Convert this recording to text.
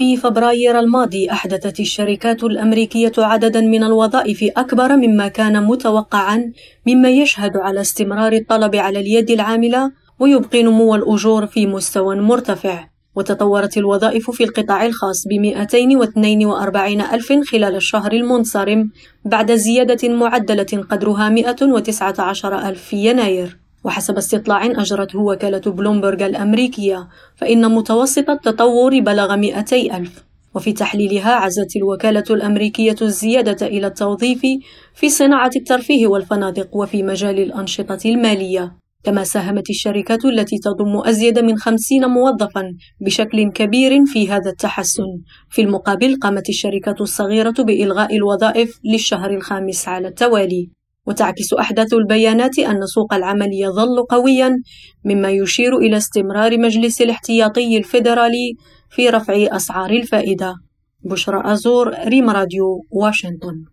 في فبراير الماضي أحدثت الشركات الأمريكية عددا من الوظائف أكبر مما كان متوقعا مما يشهد على استمرار الطلب على اليد العاملة ويبقي نمو الأجور في مستوى مرتفع. وتطورت الوظائف في القطاع الخاص ب 242 ألف خلال الشهر المنصرم بعد زيادة معدلة قدرها 119 ألف في يناير. وحسب استطلاع أجرته وكالة بلومبرغ الأمريكية فإن متوسط التطور بلغ 200 ألف. وفي تحليلها عزت الوكالة الأمريكية الزيادة إلى التوظيف في صناعة الترفيه والفنادق وفي مجال الأنشطة المالية. كما ساهمت الشركات التي تضم أزيد من خمسين موظفا بشكل كبير في هذا التحسن. في المقابل قامت الشركات الصغيرة بإلغاء الوظائف للشهر الخامس على التوالي. وتعكس أحداث البيانات أن سوق العمل يظل قويا مما يشير إلى استمرار مجلس الاحتياطي الفيدرالي في رفع أسعار الفائدة. بشرى أزور ريم راديو واشنطن.